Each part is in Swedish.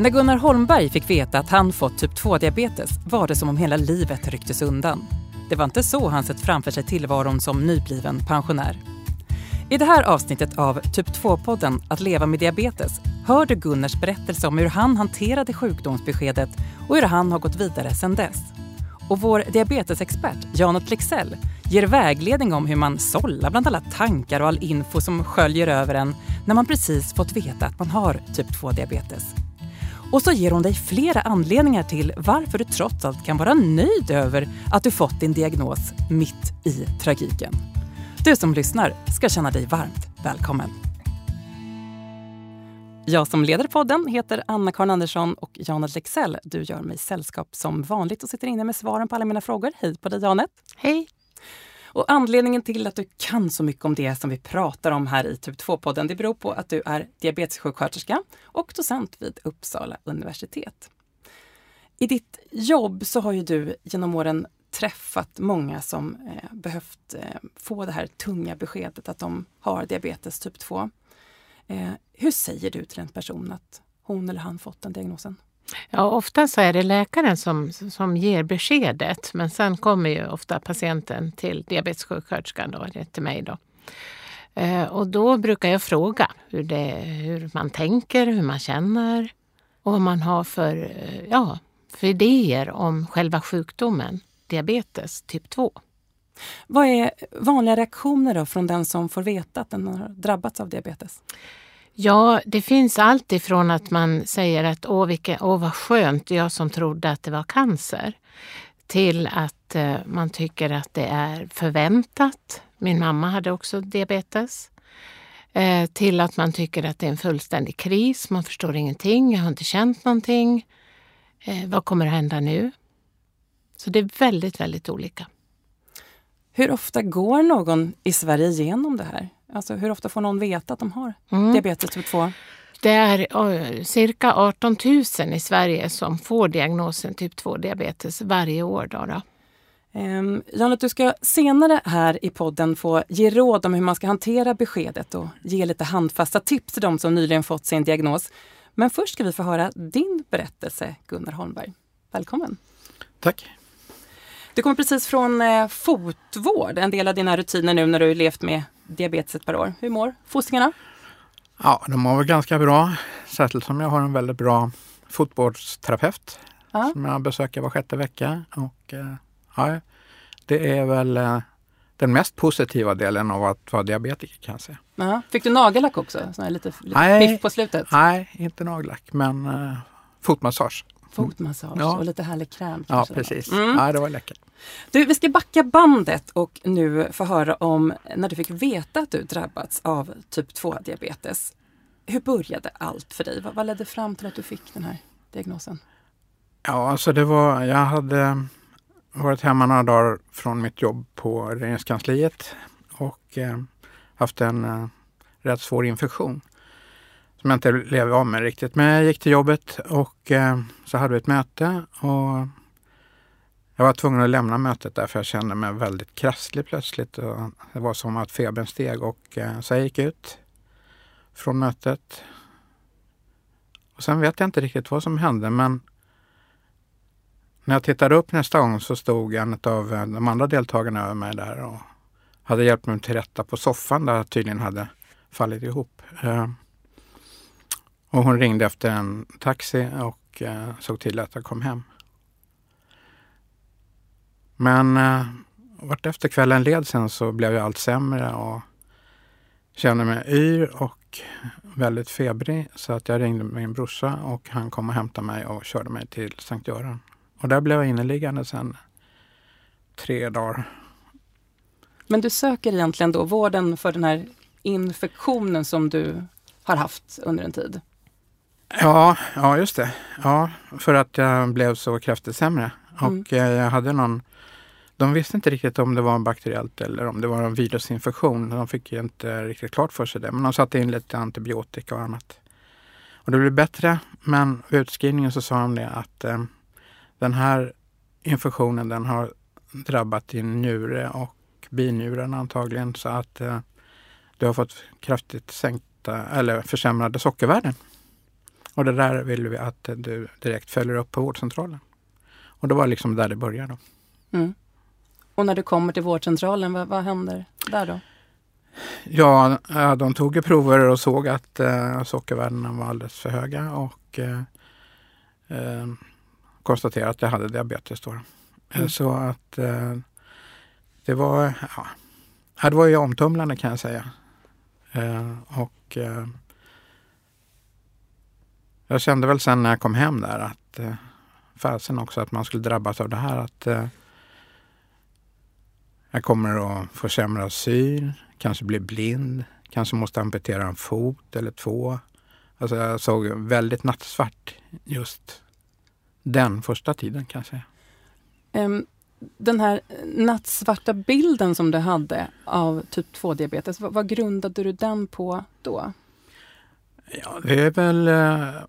När Gunnar Holmberg fick veta att han fått typ 2-diabetes var det som om hela livet rycktes undan. Det var inte så han sett framför sig tillvaron som nybliven pensionär. I det här avsnittet av Typ 2-podden Att leva med diabetes hör du Gunnars berättelse om hur han hanterade sjukdomsbeskedet och hur han har gått vidare sedan dess. Och vår diabetesexpert Janet Lexell ger vägledning om hur man sållar bland alla tankar och all info som sköljer över en när man precis fått veta att man har typ 2-diabetes. Och så ger hon dig flera anledningar till varför du trots allt kan vara nöjd över att du fått din diagnos mitt i tragiken. Du som lyssnar ska känna dig varmt välkommen. Jag som leder podden heter Anna-Karin Andersson och Janet Lexell. Du gör mig sällskap som vanligt och sitter inne med svaren på alla mina frågor. Hej på dig Janet! Hej! Och anledningen till att du kan så mycket om det som vi pratar om här i Typ 2-podden, det beror på att du är diabetessjuksköterska och docent vid Uppsala universitet. I ditt jobb så har ju du genom åren träffat många som eh, behövt eh, få det här tunga beskedet att de har diabetes typ 2. Eh, hur säger du till en person att hon eller han fått den diagnosen? Ja, ofta så är det läkaren som, som ger beskedet men sen kommer ju ofta patienten till diabetessjuksköterskan, då, till mig. Då. Eh, och då brukar jag fråga hur, det, hur man tänker, hur man känner och vad man har för, eh, ja, för idéer om själva sjukdomen diabetes typ 2. Vad är vanliga reaktioner då från den som får veta att den har drabbats av diabetes? Ja, det finns allt ifrån att man säger att åh, vilka, åh vad skönt, jag som trodde att det var cancer. Till att eh, man tycker att det är förväntat. Min mamma hade också diabetes. Eh, till att man tycker att det är en fullständig kris, man förstår ingenting, jag har inte känt någonting. Eh, vad kommer att hända nu? Så det är väldigt, väldigt olika. Hur ofta går någon i Sverige igenom det här? Alltså hur ofta får någon veta att de har mm. diabetes typ 2? Det är cirka 18 000 i Sverige som får diagnosen typ 2-diabetes varje år. Då, då. Um, Janet, du ska senare här i podden få ge råd om hur man ska hantera beskedet och ge lite handfasta tips till de som nyligen fått sin diagnos. Men först ska vi få höra din berättelse, Gunnar Holmberg. Välkommen! Tack! Du kommer precis från eh, fotvård, en del av dina rutiner nu när du levt med diabetes ett par år. Hur mår fossingarna? Ja, de mår väl ganska bra. Särskilt som jag har en väldigt bra fotvårdsterapeut ja. som jag besöker var sjätte vecka. Och, eh, ja, det är väl eh, den mest positiva delen av att vara diabetiker kan jag säga. Ja. Fick du nagellack också? Så lite, lite nej, piff på slutet? Nej, inte nagellack men uh, fotmassage. Fotmassage ja. och lite härlig kräm. Ja, precis. Mm. Ja, det var läckert. Du, vi ska backa bandet och nu få höra om när du fick veta att du drabbats av typ 2-diabetes. Hur började allt för dig? Vad, vad ledde fram till att du fick den här diagnosen? Ja, alltså det var, jag hade varit hemma några dagar från mitt jobb på regeringskansliet och eh, haft en eh, rätt svår infektion som jag inte blev av med riktigt. Men jag gick till jobbet och eh, så hade vi ett möte och jag var tvungen att lämna mötet där för jag kände mig väldigt krasslig plötsligt. Och det var som att febern steg och eh, så jag gick ut från mötet. Och sen vet jag inte riktigt vad som hände men när jag tittade upp nästa gång så stod en av eh, de andra deltagarna över mig där och hade hjälpt mig till rätta på soffan där jag tydligen hade fallit ihop. Eh, och hon ringde efter en taxi och eh, såg till att jag kom hem. Men eh, vart efter kvällen led sen så blev jag allt sämre och kände mig yr och väldigt febrig. Så att jag ringde min brorsa och han kom och hämtade mig och körde mig till Sankt Göran. Och där blev jag inneliggande sen tre dagar. Men du söker egentligen då vården för den här infektionen som du har haft under en tid? Ja, ja just det. Ja, för att jag blev så kraftigt sämre. Mm. Och mm. jag hade någon de visste inte riktigt om det var bakteriellt eller om det var en virusinfektion. De fick ju inte riktigt klart för sig det. Men de satte in lite antibiotika och annat. Och det blev bättre. Men vid utskrivningen så sa de det att eh, den här infektionen den har drabbat din njure och binjuren antagligen. Så att eh, du har fått kraftigt sänkta eller försämrade sockervärden. Och det där vill vi att du direkt följer upp på vårdcentralen. Och det var liksom där det började. Mm. Och när du kommer till vårdcentralen, vad, vad händer där då? Ja, de tog ju prover och såg att eh, sockervärdena var alldeles för höga och eh, eh, konstaterade att jag hade diabetes. Då. Mm. Så att eh, det var, ja, det var ju omtumlande kan jag säga. Eh, och eh, jag kände väl sen när jag kom hem där att eh, fasen också att man skulle drabbas av det här. Att eh, jag kommer att få sämre syn, kanske bli blind, kanske måste amputera en fot eller två. Alltså jag såg väldigt nattsvart just den första tiden kan jag säga. Um, den här nattsvarta bilden som du hade av typ 2-diabetes, vad, vad, grundade du den på då? Ja, det är väl... Eh,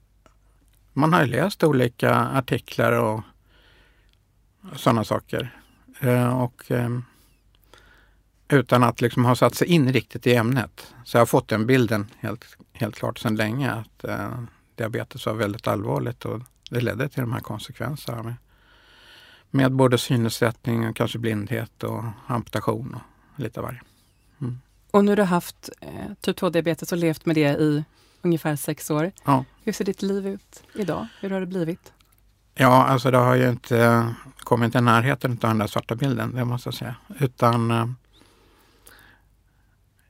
man har läst olika artiklar och sådana saker. Eh, och ehm, utan att liksom ha satt sig in riktigt i ämnet. Så jag har fått den bilden helt, helt klart sedan länge att eh, diabetes var väldigt allvarligt och det ledde till de här konsekvenserna med, med både synnedsättning och kanske blindhet och amputation och lite varje. Mm. Och nu har du haft eh, typ 2-diabetes och levt med det i ungefär sex år. Ja. Hur ser ditt liv ut idag? Hur har det blivit? Ja, alltså det har ju inte kommit i närheten av den där svarta bilden, det måste jag säga. Utan eh,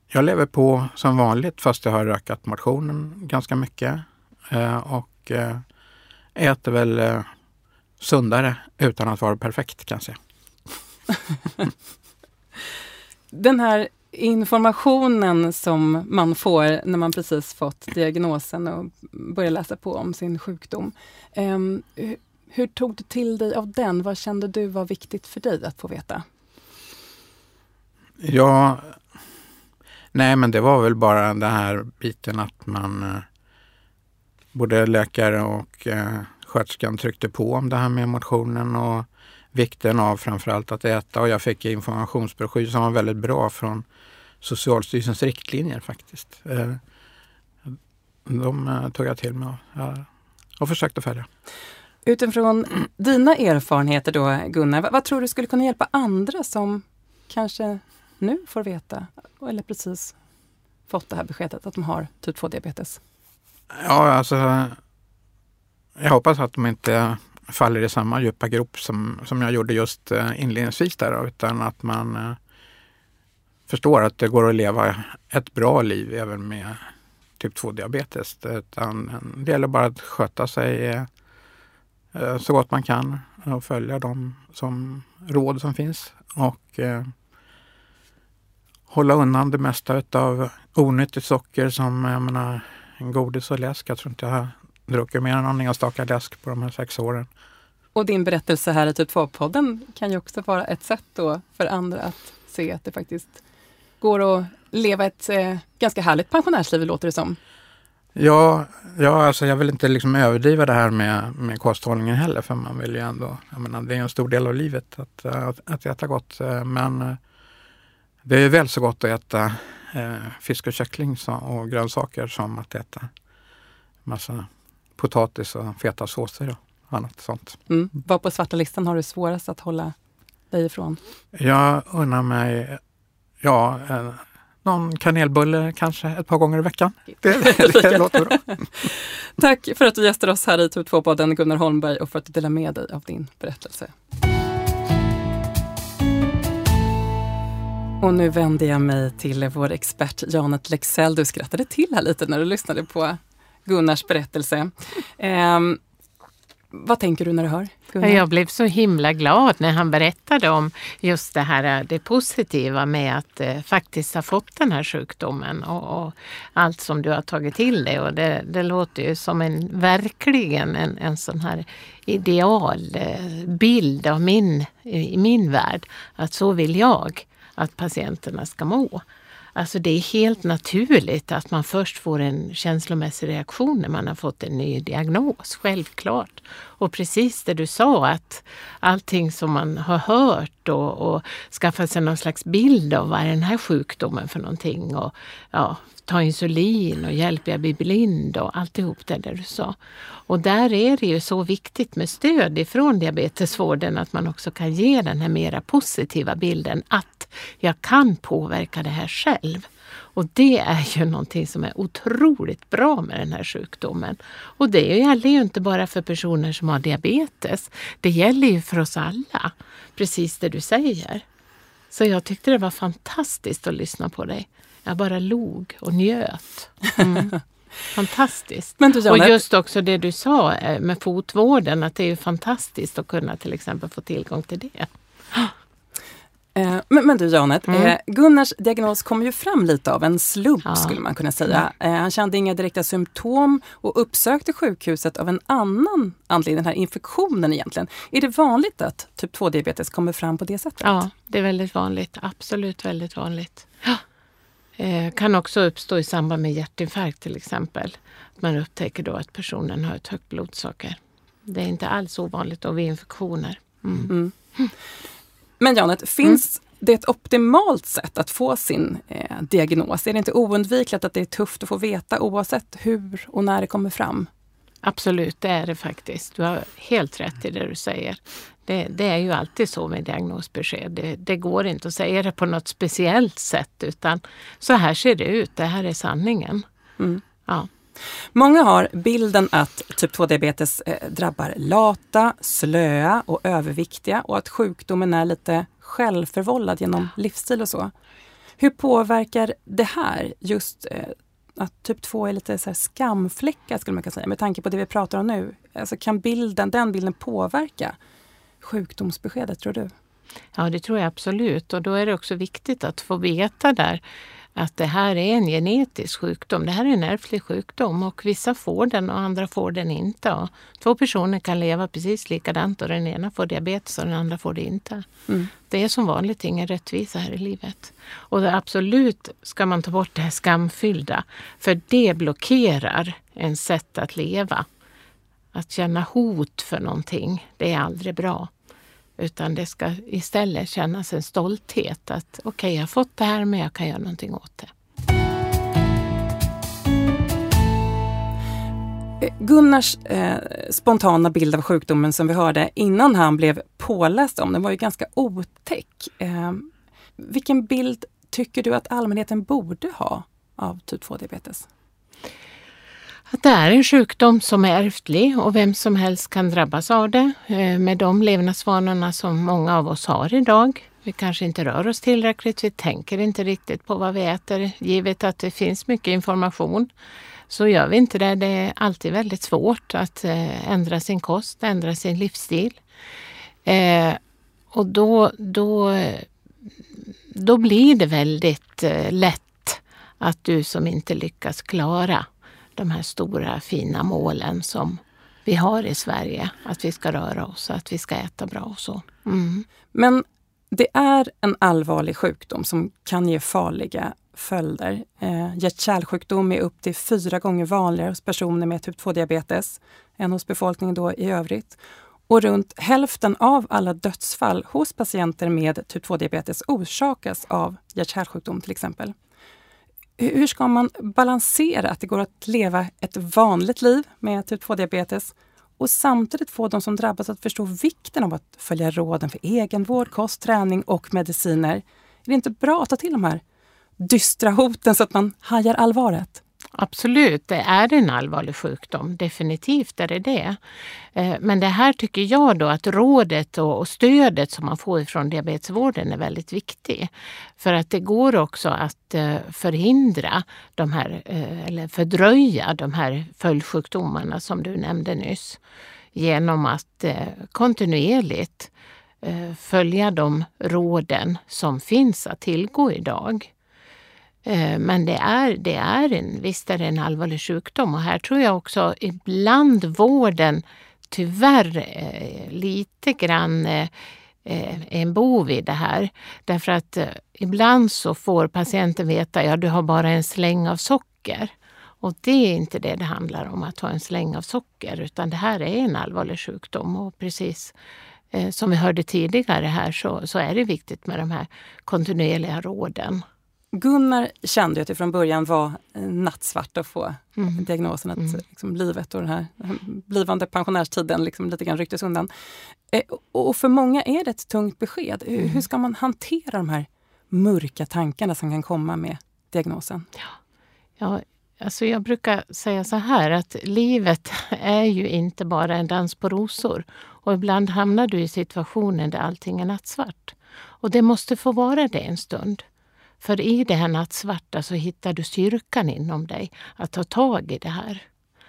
jag lever på som vanligt fast jag har ökat motionen ganska mycket. Eh, och eh, äter väl eh, sundare utan att vara perfekt kan jag säga. Den här informationen som man får när man precis fått diagnosen och börjar läsa på om sin sjukdom. Ehm, hur tog du till dig av den? Vad kände du var viktigt för dig att få veta? Ja, Nej, men det var väl bara den här biten att man eh, både läkare och eh, sköterskan tryckte på om det här med motionen och vikten av framförallt att äta. Och jag fick informationsbroschyr som var väldigt bra från Socialstyrelsens riktlinjer faktiskt. Eh, de eh, tog jag till mig och, och försökte följa. Utifrån dina erfarenheter då Gunnar, vad, vad tror du skulle kunna hjälpa andra som kanske nu får veta, eller precis fått det här beskedet att de har typ 2-diabetes? Ja, alltså jag hoppas att de inte faller i samma djupa grop som, som jag gjorde just eh, inledningsvis där, utan att man eh, förstår att det går att leva ett bra liv även med typ 2-diabetes. Utan det gäller bara att sköta sig eh, så gott man kan och följa de som, råd som finns. Och hålla undan det mesta av onyttigt socker som jag menar, godis och läsk. Jag tror inte jag druckit mer än någon enstaka läsk på de här sex åren. Och din berättelse här i Typ 2-podden kan ju också vara ett sätt då för andra att se att det faktiskt går att leva ett eh, ganska härligt pensionärsliv, låter det som. Ja, ja alltså jag vill inte liksom överdriva det här med, med kosthållningen heller, för man vill ju ändå, jag menar, det är en stor del av livet att, att, att äta gott. Eh, men eh, det är väl så gott att äta eh, fisk och kyckling och grönsaker som att äta massa potatis och feta såser och annat sånt. Mm. Vad på svarta listan har du svårast att hålla dig ifrån? Jag unnar mig ja, eh, någon kanelbulle kanske ett par gånger i veckan. Det, det låter bra. Tack för att du gästade oss här i Typ 2-podden Gunnar Holmberg och för att du delar med dig av din berättelse. Och nu vänder jag mig till vår expert Janet Lexell. Du skrattade till här lite när du lyssnade på Gunnars berättelse. Eh, vad tänker du när du hör Gunnar? Jag blev så himla glad när han berättade om just det här det positiva med att eh, faktiskt ha fått den här sjukdomen och, och, allt som du har tagit till dig. Och det, det låter ju som en verkligen en, en sån här idealbild eh, av min, i min värld. Att så vill jag att patienterna ska må. Alltså det är helt naturligt att man först får en känslomässig reaktion när man har fått en ny diagnos, självklart. Och precis det du sa att allting som man har hört och, och skaffat sig någon slags bild av vad är den här sjukdomen för någonting och ja, ta insulin och hjälp jag blir blind och alltihop det där du sa. Och där är det ju så viktigt med stöd ifrån diabetesvården att man också kan ge den här mera positiva bilden att jag kan påverka det här själv. Och det är ju någonting som är otroligt bra med den här sjukdomen. Och det gäller ju inte bara för personer som har diabetes. Det gäller ju för oss alla. Precis det du säger. Så jag tyckte det var fantastiskt att lyssna på dig. Jag bara log och njöt. Mm. Fantastiskt. Och just också det du sa eh, med fotvården, att det är fantastiskt att kunna till exempel få tillgång till det. Eh, men, men, du Janet, mm. eh, Gunnars diagnos kom ju fram lite av en slump ja. skulle man kunna säga. Mm. Eh, han kände inga direkta symptom och uppsökte sjukhuset av en annan anledning, den här infektionen egentligen. Är det vanligt att typ 2-diabetes kommer fram på det sättet? Ja, det är väldigt vanligt. Absolut väldigt vanligt. Ja. Eh, kan också uppstå i samband med hjärtinfarkt till exempel. Man upptäcker då att personen har ett högt blodsocker. Det är inte alls ovanligt och vid infektioner. Mm. Mm. Men Janet, finns mm. det ett optimalt sätt att få sin eh, diagnos? Är det inte oundvikligt att det är tufft att få veta oavsett hur och när det kommer fram? Absolut, det är det faktiskt. Du har helt rätt i det du säger. Det, det är ju alltid så med diagnosbesked. Det, det, går inte att säga det på något speciellt sätt utan så här ser det ut, det här är sanningen. Mm. Ja. Många har bilden att typ 2-diabetes eh, drabbar lata, slöa och överviktiga och att sjukdomen är lite självförvållad genom livsstil och så. Hur påverkar det här just eh, att typ 2 är lite så skamfläckar skulle man kunna säga med tanke på det vi pratar om nu? Alltså kan bilden, den bilden påverka sjukdomsbeskedet tror du? Ja, det tror jag absolut och då är det också viktigt att få veta där att det här är en genetisk sjukdom. Det här är en ärftlig sjukdom och vissa får den och andra får den inte. Och två personer kan leva precis likadant och den ena får diabetes och den andra får det inte. Mm. Det är som vanligt ingen rättvisa här i livet. Och absolut ska man ta bort det här skamfyllda för det blockerar en sätt att leva. Att känna hot för någonting, det är aldrig bra. Utan det ska istället kännas en stolthet att okej, okay, jag har fått det här men jag kan göra någonting åt det. Gunnars eh, spontana bild av sjukdomen som vi hörde innan han blev påläst om den var ju ganska otäck. Eh, vilken bild tycker du att allmänheten borde ha av typ 2-diabetes? Att det är en sjukdom som är ärftlig och vem som helst kan drabbas av det eh, med de levnadsvanorna som många av oss har idag. Vi kanske inte rör oss tillräckligt, vi tänker inte riktigt på vad vi äter. Givet att det finns mycket information så gör vi inte det. Det är alltid väldigt svårt att eh, ändra sin kost, ändra sin livsstil. Eh, och då, då, då blir det väldigt lätt att du som inte lyckas klara de här stora fina målen som vi har i Sverige. Att vi ska röra oss, att vi ska äta bra och så. Mm. Men det är en allvarlig sjukdom som kan ge farliga följder. Eh, Hjärt-kärlsjukdom är upp till fyra gånger vanligare hos personer med typ 2-diabetes än hos befolkningen då i övrigt. Och runt hälften av alla dödsfall hos patienter med typ 2-diabetes orsakas av hjärt-kärlsjukdom till exempel hur ska man balansera att det går att leva ett vanligt liv med typ 2-diabetes och samtidigt få de som drabbas att förstå vikten av att följa råden för egenvård, kost, träning och mediciner? Är det inte bra att ta till de här dystra hoten så att man hajar allvaret? Absolut, det är en allvarlig sjukdom. Definitivt är det det. Eh, men det här tycker jag då att rådet och stödet som man får från diabetesvården är väldigt viktigt. För att det går också att eh, förhindra de här, eh, eller fördröja de här följdsjukdomarna som du nämnde nyss. Genom att kontinuerligt följa de råden som finns att tillgå idag. Eh, men det är, det är en, visst är det en allvarlig sjukdom och här tror jag också ibland vården tyvärr eh, lite grann är en bov i det här. Därför att ibland så får patienten veta, ja du har bara en släng av socker. Och det är inte det det handlar om, att ha en släng av socker, utan det här är en allvarlig sjukdom. Och precis som vi hörde tidigare här så, så är det viktigt med de här kontinuerliga råden. Gunnar kände att det från början var eh, nattsvart att få Mm. diagnosen att Mm. liksom, livet och den här blivande pensionärstiden liksom, lite grann rycktes undan. Eh, och för många är det ett tungt besked. Hur, Mm. hur ska man hantera de här mörka tankarna som kan komma med diagnosen? Ja, alltså jag brukar säga så här att livet är ju inte bara en dans på rosor. Och ibland hamnar du i situationen där allting är nattsvart. Och det måste få vara det en stund. För i det här nattsvarta så hittar du styrkan inom dig att ta tag i det här.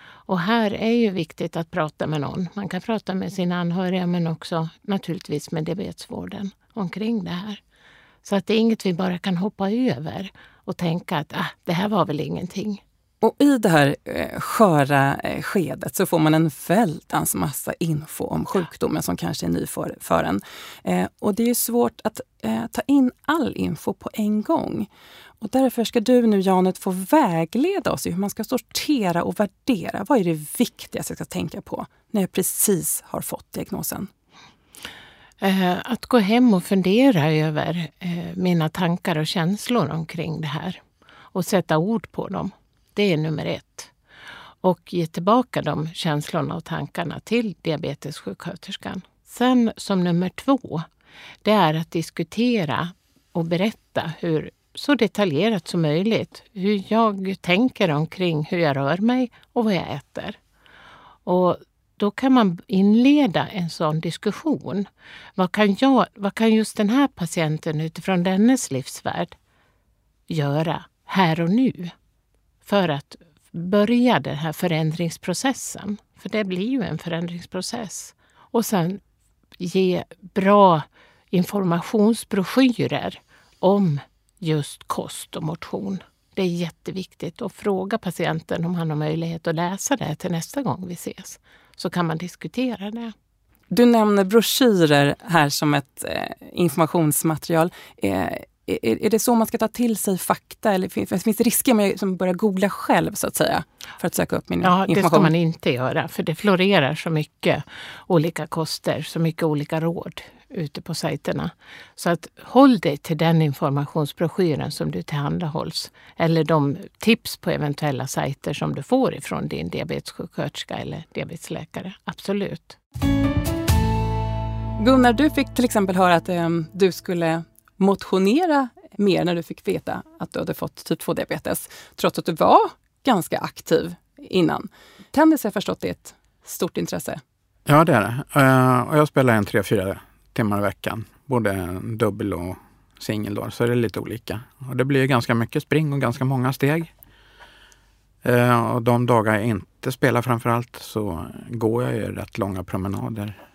Och här är ju viktigt att prata med någon. Man kan prata med sina anhöriga men också naturligtvis med diabetesvården omkring det här. Så att det är inget vi bara kan hoppa över och tänka att ah, det här var väl ingenting. Och i det här eh, sköra eh, skedet så får man en väldans massa info om sjukdomen som kanske är ny för, för en. Eh, och det är svårt att ta in all info på en gång. Och därför ska du nu Janet få vägleda oss i hur man ska sortera och värdera. Vad är det viktigaste jag ska tänka på när jag precis har fått diagnosen? Att gå hem och fundera över mina tankar och känslor omkring det här och sätta ord på dem. Det är nummer ett. Och ge tillbaka de känslorna och tankarna till diabetessjuksköterskan. Sen som nummer två, det är att diskutera och berätta hur så detaljerat som möjligt hur jag tänker omkring hur jag rör mig och vad jag äter. Och då kan man inleda en sån diskussion. Vad kan, jag, vad kan just den här patienten utifrån dennes livsvärld göra här och nu för att börja den här förändringsprocessen? För det blir ju en förändringsprocess. Och sen ge bra informationsbroschyrer om just kost och motion. Det är jätteviktigt att fråga patienten om han har möjlighet att läsa det till nästa gång vi ses. Så kan man diskutera det. Du nämner broschyrer här som ett eh, informationsmaterial. Eh, är, är det så man ska ta till sig fakta eller finns, finns det risker med att liksom börja googla själv så att säga? För att söka upp min Ja, information? det ska man inte göra för det florerar så mycket olika koster, så mycket olika råd ute på sajterna. Så att håll dig till den informationsbroschyren som du tillhandahålls eller de tips på eventuella sajter som du får ifrån din diabetessjuksköterska eller diabetesläkare. Absolut. Gunnar, du fick till exempel höra att eh, du skulle motionera mer när du fick veta att du hade fått typ 2-diabetes, trots att du var ganska aktiv innan. Tennis har jag förstått är ett stort intresse. Ja, det är det. Eh, och jag spelar en tre, fyra timmar i veckan. Både dubbel och singel då, så är det lite olika. Och det blir ganska mycket spring och ganska många steg. Eh, och de dagar jag inte spelar framförallt så går jag ju rätt långa promenader.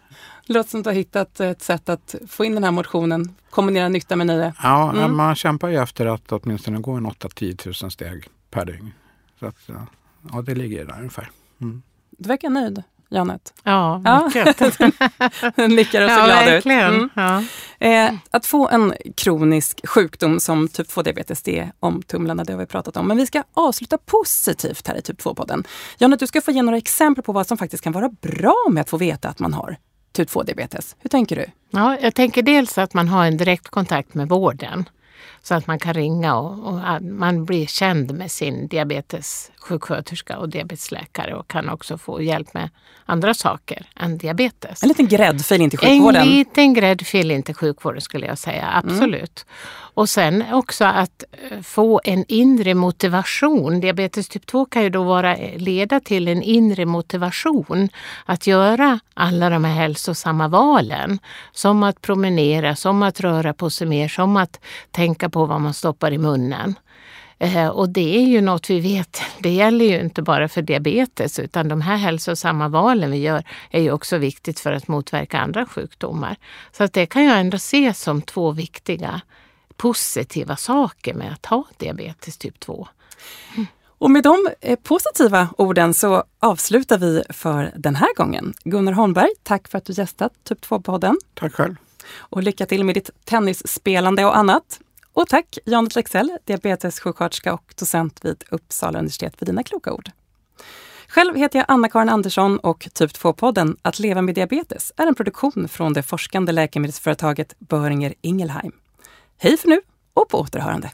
Det låter som att du har hittat ett sätt att få in den här motionen, kombinera nytta med nöje. Ja, Mm. man kämpar ju efter att åtminstone gå en 8-10 000 steg per dygn. Så att, ja, ja, det ligger där ungefär. Mm. Du verkar nöjd, Janet. Ja, Ja. mycket. Nickar och ser ja, glad ut. verkligen. Mm. Ja. Eh, att få en kronisk sjukdom som typ 2-diabetes, det är omtumlande, det har vi pratat om. Men vi ska avsluta positivt här i typ 2-podden. Janet, du ska få ge några exempel på vad som faktiskt kan vara bra med att få veta att man har typ 2-diabetes. Hur tänker du? Ja, jag tänker dels att man har en direktkontakt med vården. Så att man kan ringa och, och man blir känd med sin diabetessjuksköterska och diabetesläkare och kan också få hjälp med andra saker än diabetes. En liten gräddfil in till En sjukvården. liten gräddfil in till sjukvården skulle jag säga, absolut. Och sen också att eh, få en inre motivation. Diabetes typ 2 kan ju då vara, leda till en inre motivation att göra alla de här hälsosamma valen. Som att promenera, som att röra på sig mer, som att tänka på vad man stoppar i munnen. Eh, Och det är ju något vi vet, det gäller ju inte bara för diabetes utan de här hälsosamma valen vi gör är ju också viktigt för att motverka andra sjukdomar. Så att det kan jag ändå se som två viktiga positiva saker med att ha diabetes typ 2. Och med de eh, positiva orden så avslutar vi för den här gången. Gunnar Holmberg, tack för att du gästat typ 2-podden. Tack själv. Och lycka till med ditt tennisspelande och annat. Och tack Janet Lexell, diabetessjuksköterska och docent vid Uppsala universitet för dina kloka ord. Själv heter jag Anna-Karin Andersson och Typ 2-podden Att leva med diabetes är en produktion från det forskande läkemedelsföretaget Böringer Ingelheim. Hej för nu och på återhörande!